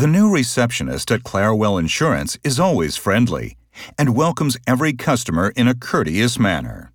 The new receptionist at Clarewell Insurance is always friendly and welcomes every customer in a courteous manner.